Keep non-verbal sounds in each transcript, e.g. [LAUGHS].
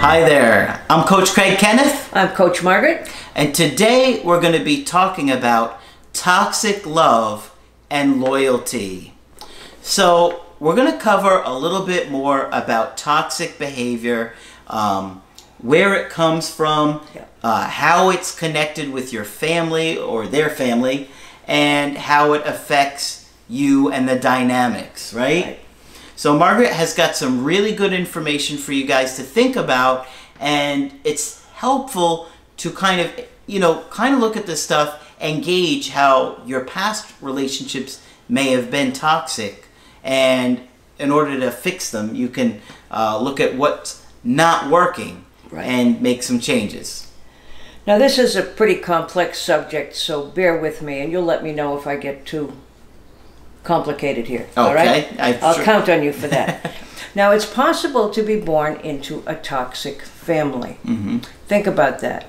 Hi there, I'm Coach Craig Kenneth. I'm Coach Margaret. And today we're going to be talking about toxic love and loyalty. So, we're going to cover a little bit more about toxic behavior, um, where it comes from, uh, how it's connected with your family or their family, and how it affects you and the dynamics, right? Right. So Margaret has got some really good information for you guys to think about, and it's helpful to kind of, you know, kind of look at this stuff and gauge how your past relationships may have been toxic, and in order to fix them, you can uh, look at what's not working Right. and make some changes. Now, this is a pretty complex subject, so bear with me and you'll let me know if I get too complicated here. All right? Okay, I- I'll count on you for that. [LAUGHS] now, it's possible to be born into a toxic family. Mm-hmm. Think about that.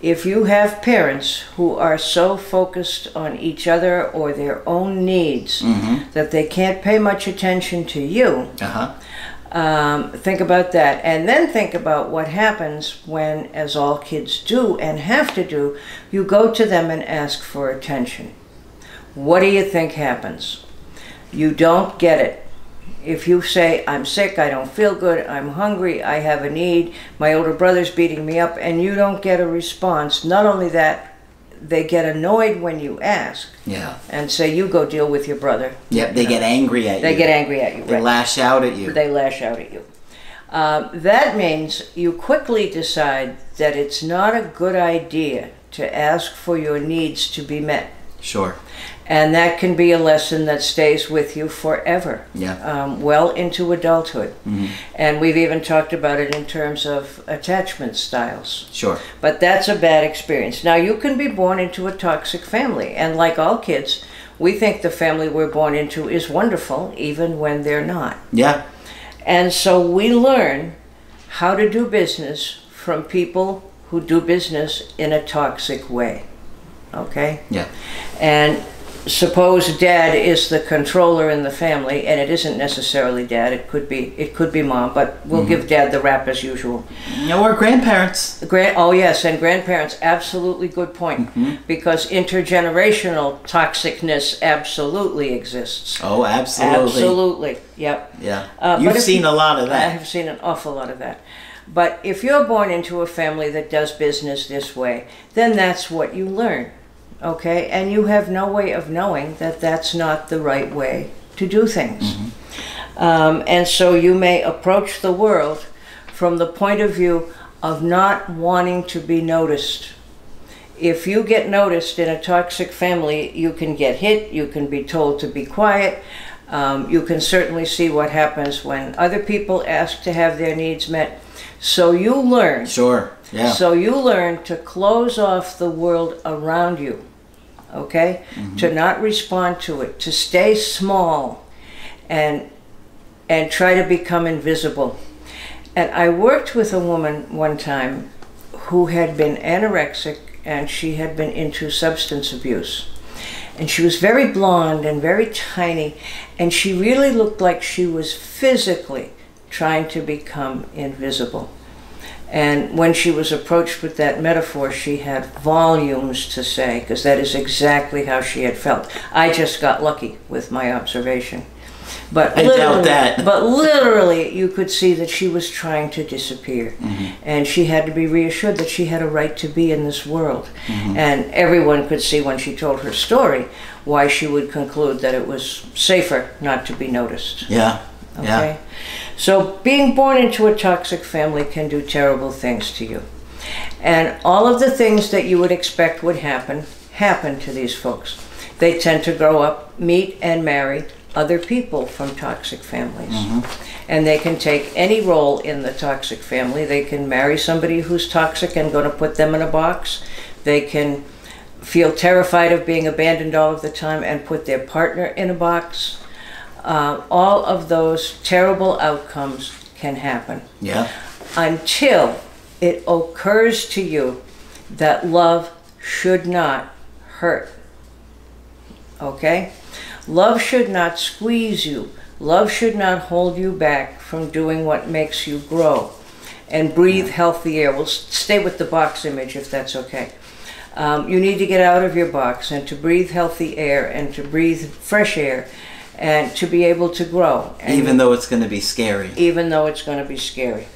If you have parents who are so focused on each other or their own needs Mm-hmm. that they can't pay much attention to you, Uh huh. Um, think about that. And then think about what happens when, as all kids do and have to do, you go to them and ask for attention. What do you think happens? You don't get it. If you say, I'm sick, I don't feel good, I'm hungry, I have a need, my older brother's beating me up, and you don't get a response, not only that, they get annoyed when you ask Yeah. and say, You go deal with your brother. Yep. They get angry at They you. They get angry at you. They right. lash out at you. they lash out at you. Um, that means you quickly decide that it's not a good idea to ask for your needs to be met. Sure. And that can be a lesson that stays with you forever, Yeah. um, well into adulthood. Mm-hmm. And we've even talked about it in terms of attachment styles. Sure. But that's a bad experience. Now, you can be born into a toxic family, and like all kids, we think the family we're born into is wonderful, even when they're not. Yeah. And so we learn how to do business from people who do business in a toxic way. Okay? Yeah. And suppose dad is the controller in the family and it isn't necessarily dad, it could be it could be mom, but we'll give dad the rap as usual. Know, we're grandparents. Grand, oh yes, and grandparents, absolutely good point, because intergenerational toxicness absolutely exists. Oh, absolutely. Absolutely, yep. Yeah. Uh, You've seen you- a lot of that. I have seen an awful lot of that. But if you're born into a family that does business this way, then that's what you learn, okay? And you have no way of knowing that that's not the right way to do things. Um, and so you may approach the world from the point of view of not wanting to be noticed. If you get noticed in a toxic family, you can get hit, you can be told to be quiet. Um, you can certainly see what happens when other people ask to have their needs met. So you learn. Sure. Yeah. So you learn to close off the world around you, okay? To mm-hmm. not respond to it, to stay small and and try to become invisible. And I worked with a woman one time who had been anorexic and she had been into substance abuse. And she was very blonde and very tiny, and she really looked like she was physically trying to become invisible. And when she was approached with that metaphor, she had volumes to say, because that is exactly how she had felt. I just got lucky with my observation. But I doubt literally- that. [LAUGHS] But literally, you could see that she was trying to disappear. Mm-hmm. And she had to be reassured that she had a right to be in this world. Mm-hmm. And everyone could see when she told her story why she would conclude that it was safer not to be noticed. yeah. Okay? Yeah. So being born into a toxic family can do terrible things to you. And all of the things that you would expect would happen happen to these folks. They tend to grow up, meet and marry other people from toxic families. Mm-hmm. And they can take any role in the toxic family. They can marry somebody who's toxic and going to put them in a box. They can feel terrified of being abandoned all of the time and put their partner in a box. Uh, all of those terrible outcomes can happen Yeah. until it occurs to you that love should not hurt. Okay? Love should not squeeze you. Love should not hold you back from doing what makes you grow. And breathe healthy air. We'll stay with the box image if that's okay. Um, you need to get out of your box and to breathe healthy air and to breathe fresh air and to be able to grow. And Even though it's going to be scary. even though it's going to be scary.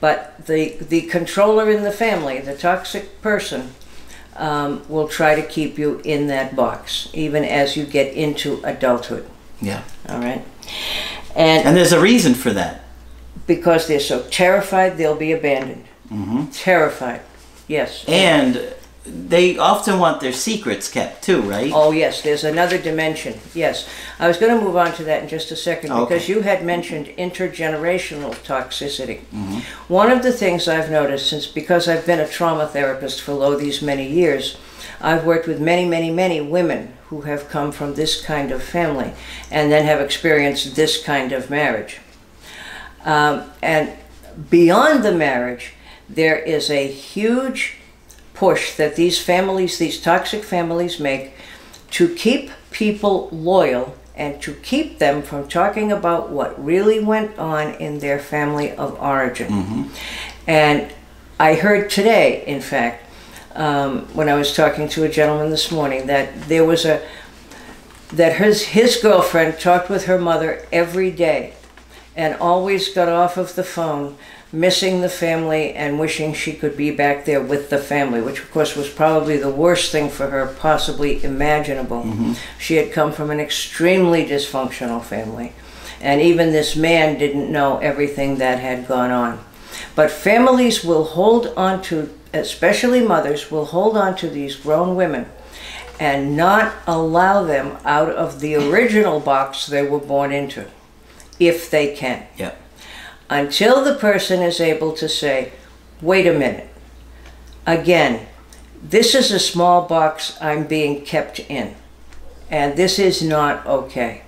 But the the controller in the family, the toxic person, um, will try to keep you in that box, even as you get into adulthood. Yeah. All right, and And there's a reason for that. because they're so terrified, they'll be abandoned. hmm Terrified, yes. And they often want their secrets kept too, right? Oh yes, there's another dimension. Yes, I was going to move on to that in just a second Okay. because you had mentioned intergenerational toxicity. One of the things I've noticed since because I've been a trauma therapist for lo these many years, I've worked with many, many, many women who have come from this kind of family and then have experienced this kind of marriage. Um, and beyond the marriage, there is a huge push that these families, these toxic families, make to keep people loyal and to keep them from talking about what really went on in their family of origin. And I heard today, in fact, um, when I was talking to a gentleman this morning, that there was a that his his girlfriend talked with her mother every day and always got off of the phone missing the family and wishing she could be back there with the family which of course was probably the worst thing for her possibly imaginable mm-hmm. she had come from an extremely dysfunctional family and even this man didn't know everything that had gone on but families will hold on to especially mothers will hold on to these grown women and not allow them out of the original box they were born into, if they can. Yep. Until the person is able to say, wait a minute, again, this is a small box I'm being kept in, and this is not okay.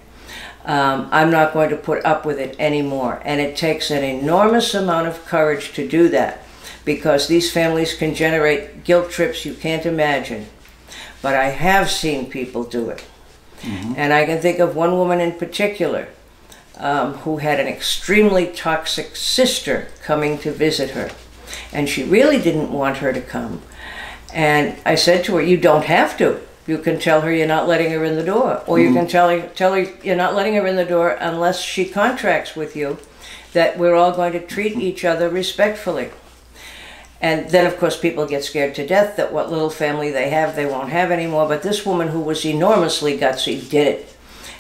Um, I'm not going to put up with it anymore. And it takes an enormous amount of courage to do that because these families can generate guilt trips you can't imagine but I have seen people do it. And I can think of one woman in particular um, who had an extremely toxic sister coming to visit her. And she really didn't want her to come. And I said to her, You don't have to. You can tell her you're not letting her in the door. Or you can tell her, tell her you're not letting her in the door unless she contracts with you that we're all going to treat each other respectfully. And then, of course, people get scared to death that what little family they have, they won't have anymore. But this woman, who was enormously gutsy, did it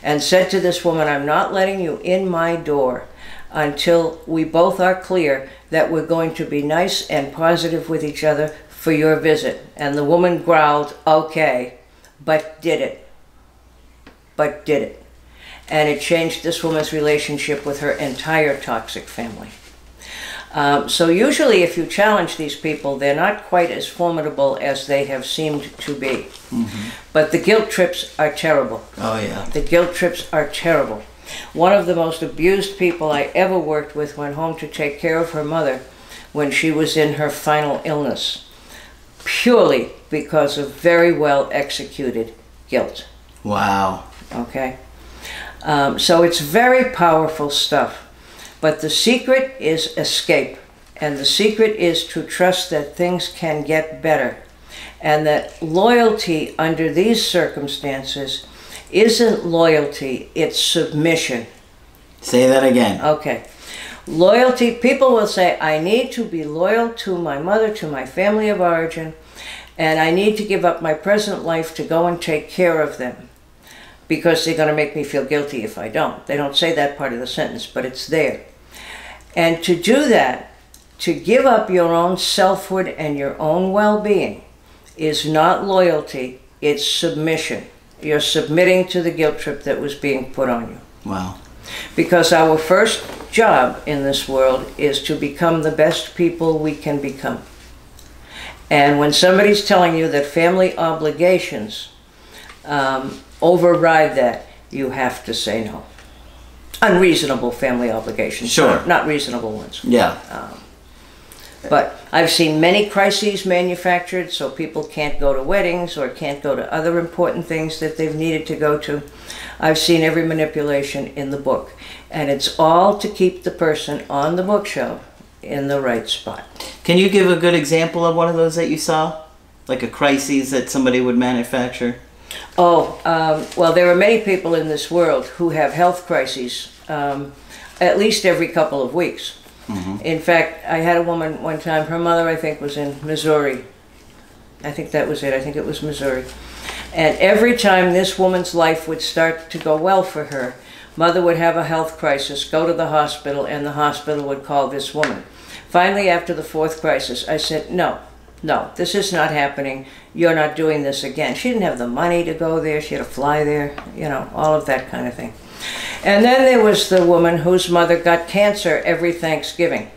and said to this woman, I'm not letting you in my door until we both are clear that we're going to be nice and positive with each other for your visit. And the woman growled, Okay, but did it. But did it. And it changed this woman's relationship with her entire toxic family. Um, so usually, if you challenge these people, they're not quite as formidable as they have seemed to be. But the guilt trips are terrible. Oh yeah. The guilt trips are terrible. One of the most abused people I ever worked with went home to take care of her mother when she was in her final illness, purely because of very well executed guilt. Wow. Okay? Um, so it's very powerful stuff. But the secret is escape. And the secret is to trust that things can get better. And that loyalty under these circumstances isn't loyalty, it's submission. Say that again. Okay. Loyalty, people will say, I need to be loyal to my mother, to my family of origin, and I need to give up my present life to go and take care of them because they're going to make me feel guilty if I don't. They don't say that part of the sentence, but it's there. And to do that, to give up your own selfhood and your own well being, is not loyalty, it's submission. You're submitting to the guilt trip that was being put on you. Wow. Because our first job in this world is to become the best people we can become. And when somebody's telling you that family obligations um, override that, you have to say no. Unreasonable family obligations, Sure. not, not reasonable ones. Yeah. But I've seen many crises manufactured so people can't go to weddings or can't go to other important things that they've needed to go to. I've seen every manipulation in the book. And it's all to keep the person on the bookshelf in the right spot. Can you give a good example of one of those that you saw? Like a crisis that somebody would manufacture? Oh, um, well, there are many people in this world who have health crises um, at least every couple of weeks. In fact, I had a woman one time, her mother, I think, was in Missouri. I think that was it. I think it was Missouri. And every time this woman's life would start to go well for her, mother would have a health crisis, go to the hospital, and the hospital would call this woman. Finally, after the fourth crisis, I said, No, no, this is not happening. You're not doing this again. She didn't have the money to go there, she had to fly there, you know, all of that kind of thing. And then there was the woman whose mother got cancer every Thanksgiving.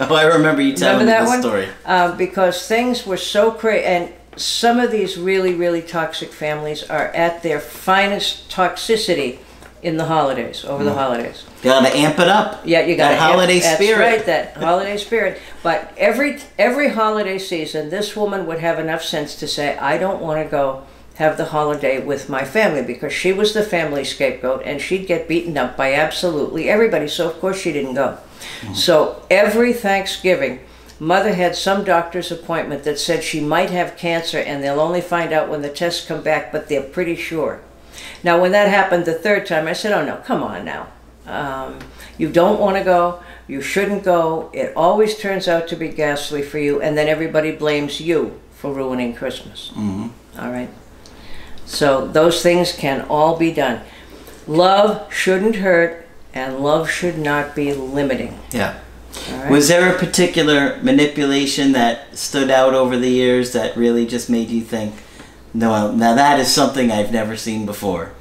Oh, I remember you telling Remember that me the one? story. Uh, because things were so crazy, and some of these really, really toxic families are at their finest toxicity in the holidays, over the holidays. Gotta amp it up. Yeah, you got Mm. that holiday that's spirit. right, that [LAUGHS] holiday spirit. But every every holiday season, this woman would have enough sense to say, "I don't want to go have the holiday with my family," because she was the family scapegoat, and she'd get beaten up by absolutely everybody. So of course she didn't go. So every Thanksgiving, mother had some doctor's appointment that said she might have cancer, and they'll only find out when the tests come back, but they're pretty sure. Now, when that happened the third time, I said, "Oh no, come on now." Um, you don't want to go. You shouldn't go. It always turns out to be ghastly for you, and then everybody blames you for ruining Christmas. Mhm. All right. So those things can all be done. Love shouldn't hurt, and love should not be limiting. Yeah. Right. Was there a particular manipulation that stood out over the years that really just made you think, no, now that is something I've never seen before?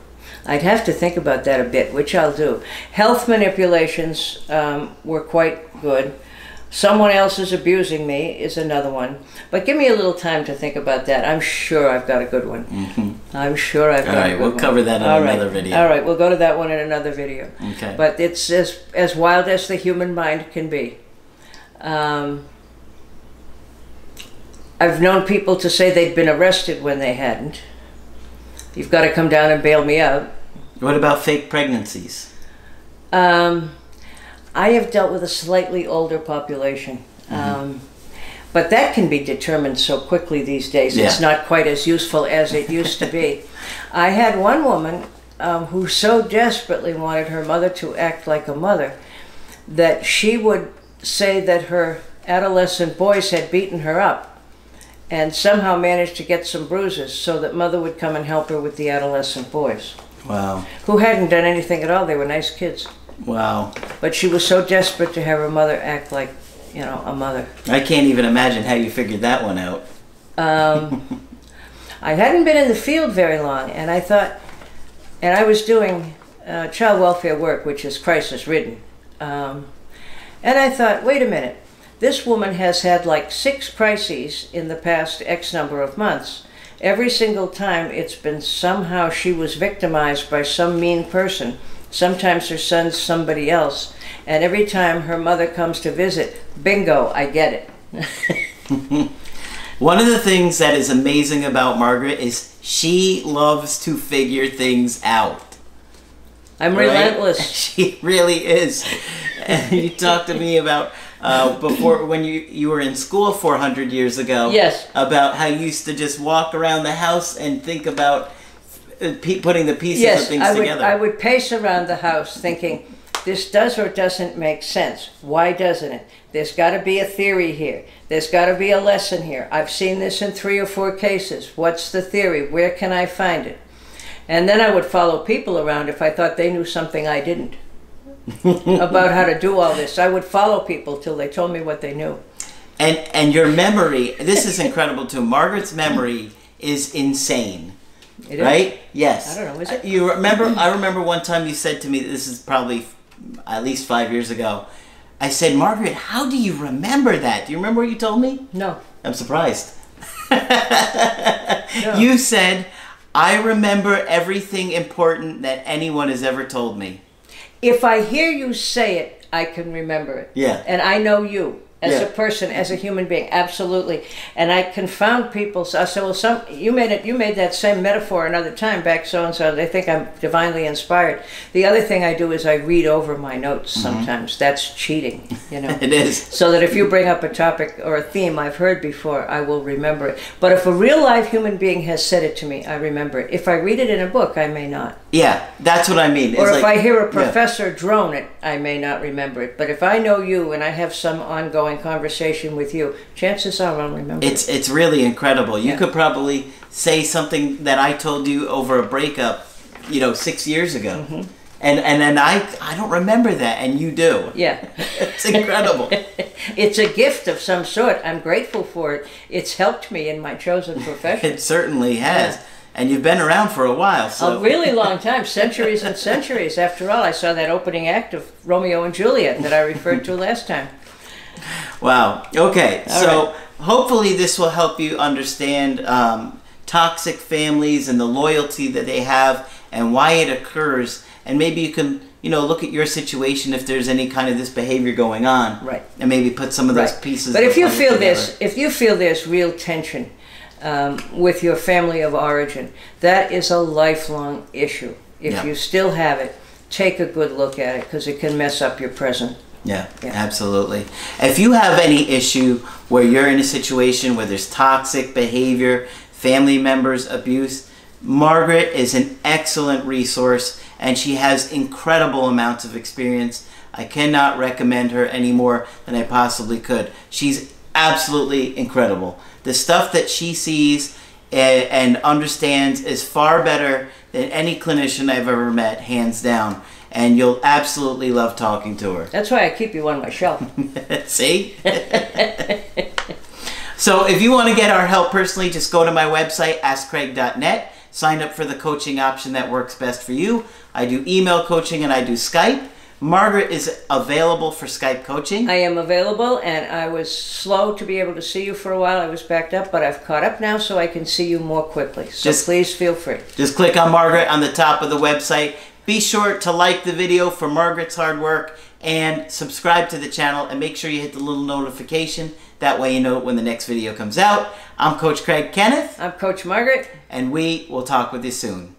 I'd have to think about that a bit, which I'll do. Health manipulations um, were quite good. Someone else is abusing me is another one. But give me a little time to think about that. I'm sure I've got a good one. Mm-hmm. I'm sure I've All got a good we'll one. cover that in All right. another video. All right, we'll go to that one in another video. Okay. But it's as, as wild as the human mind can be. Um, I've known people to say they'd been arrested when they hadn't. You've got to come down and bail me out. what about fake pregnancies? Um, I have dealt with a slightly older population. Um, but that can be determined so quickly these days. It's not quite as useful as it used to be. [LAUGHS] I had one woman um, who so desperately wanted her mother to act like a mother that she would say that her adolescent boys had beaten her up and somehow managed to get some bruises so that mother would come and help her with the adolescent boys Wow. who hadn't done anything at all. They were nice kids. Wow. But she was so desperate to have her mother act like, you know, a mother. I can't even imagine how you figured that one out. Um, [LAUGHS] I hadn't been in the field very long, and I thought, and I was doing uh, child welfare work, which is crisis ridden. Um, and I thought, wait a minute, this woman has had like six crises in the past X number of months. Every single time it's been somehow she was victimized by some mean person. Sometimes her son's somebody else. And every time her mother comes to visit, bingo, I get it. [LAUGHS] One of the things that is amazing about Margaret is she loves to figure things out. I'm right? relentless. [LAUGHS] She really is. And you talked to me about uh, before when you you were in school 400 years ago. Yes. About how you used to just walk around the house and think about Uh, putting the pieces of things I would, together. I would pace around the house thinking, this does or doesn't make sense. Why doesn't it? There's got to be a theory here. There's got to be a lesson here. I've seen this in three or four cases. What's the theory? Where can I find it? And then I would follow people around if I thought they knew something I didn't [LAUGHS] about how to do all this. I would follow people till they told me what they knew. and and your memory this is incredible too margaret's memory is insane It is. right? Yes. I don't know, is it? You remember? [CLEARS THROAT] I remember one time you said to me. This is probably at least five years ago. I said, Margaret, how do you remember that? Do you remember what you told me? No. I'm surprised. [LAUGHS] You said, I remember everything important that anyone has ever told me. If I hear you say it, I can remember it. Yeah. And I know you as Yeah. a person, as a human being, absolutely. And I confound people. So I say, well, some you made it. You made that same metaphor another time back so and so. They think I'm divinely inspired. The other thing I do is I read over my notes. Mm-hmm. Sometimes that's cheating. You know. [LAUGHS] It is. So that if you bring up a topic or a theme I've heard before, I will remember it. But if a real live human being has said it to me, I remember it. If I read it in a book, I may not. Yeah, that's what I mean. Or It's if like- I hear a yeah. professor drone it, I may not remember it. But if I know you and I have some ongoing conversation with you, chances are I'll remember It's it's really incredible. You Yeah. could probably say something that I told you over a breakup, you know, six years ago, Mm-hmm. and and then I I don't remember that, and you do. Yeah. [LAUGHS] It's incredible. [LAUGHS] it's a gift of some sort. I'm grateful for it. It's helped me in my chosen profession. it certainly has, and you've been around for a while. So A really long time, centuries and centuries. After all, I saw that opening act of Romeo and Juliet that I referred to last time. Wow. Okay. All so hopefully this will help you understand um, toxic families and the loyalty that they have and why it occurs, and maybe you can you know look at your situation if there's any kind of this behavior going on, Right. And maybe put some of those Right. pieces. But if you feel together. this, if you feel there's real tension um, with your family of origin, that is a lifelong issue. If Yeah. you still have it, take a good look at it because it can mess up your present. Yeah, Yeah. absolutely. If you have any issue where you're in a situation where there's toxic behavior, family members abuse, Margaret is an excellent resource and she has incredible amounts of experience. I cannot recommend her any more than I possibly could. She's absolutely incredible. The stuff that she sees and understands is far better than any clinician I've ever met, hands down. And you'll absolutely love talking to her. That's why I keep you on my shelf. [LAUGHS] See? so if you want to get our help personally, just go to my website, askcraig.net. Sign up for the coaching option that works best for you. I do email coaching and I do Skype. Margaret is available for Skype coaching. I am available, and I was slow to be able to see you for a while. I was backed up, but I've caught up now, so I can see you more quickly. So Just- please feel free. Just click on Margaret on the top of the website. Be sure to like the video for Margaret's hard work and subscribe to the channel and make sure you hit the little notification. That way you know when the next video comes out. I'm Coach Craig Kenneth I'm Coach Margaret. and we will talk with you soon.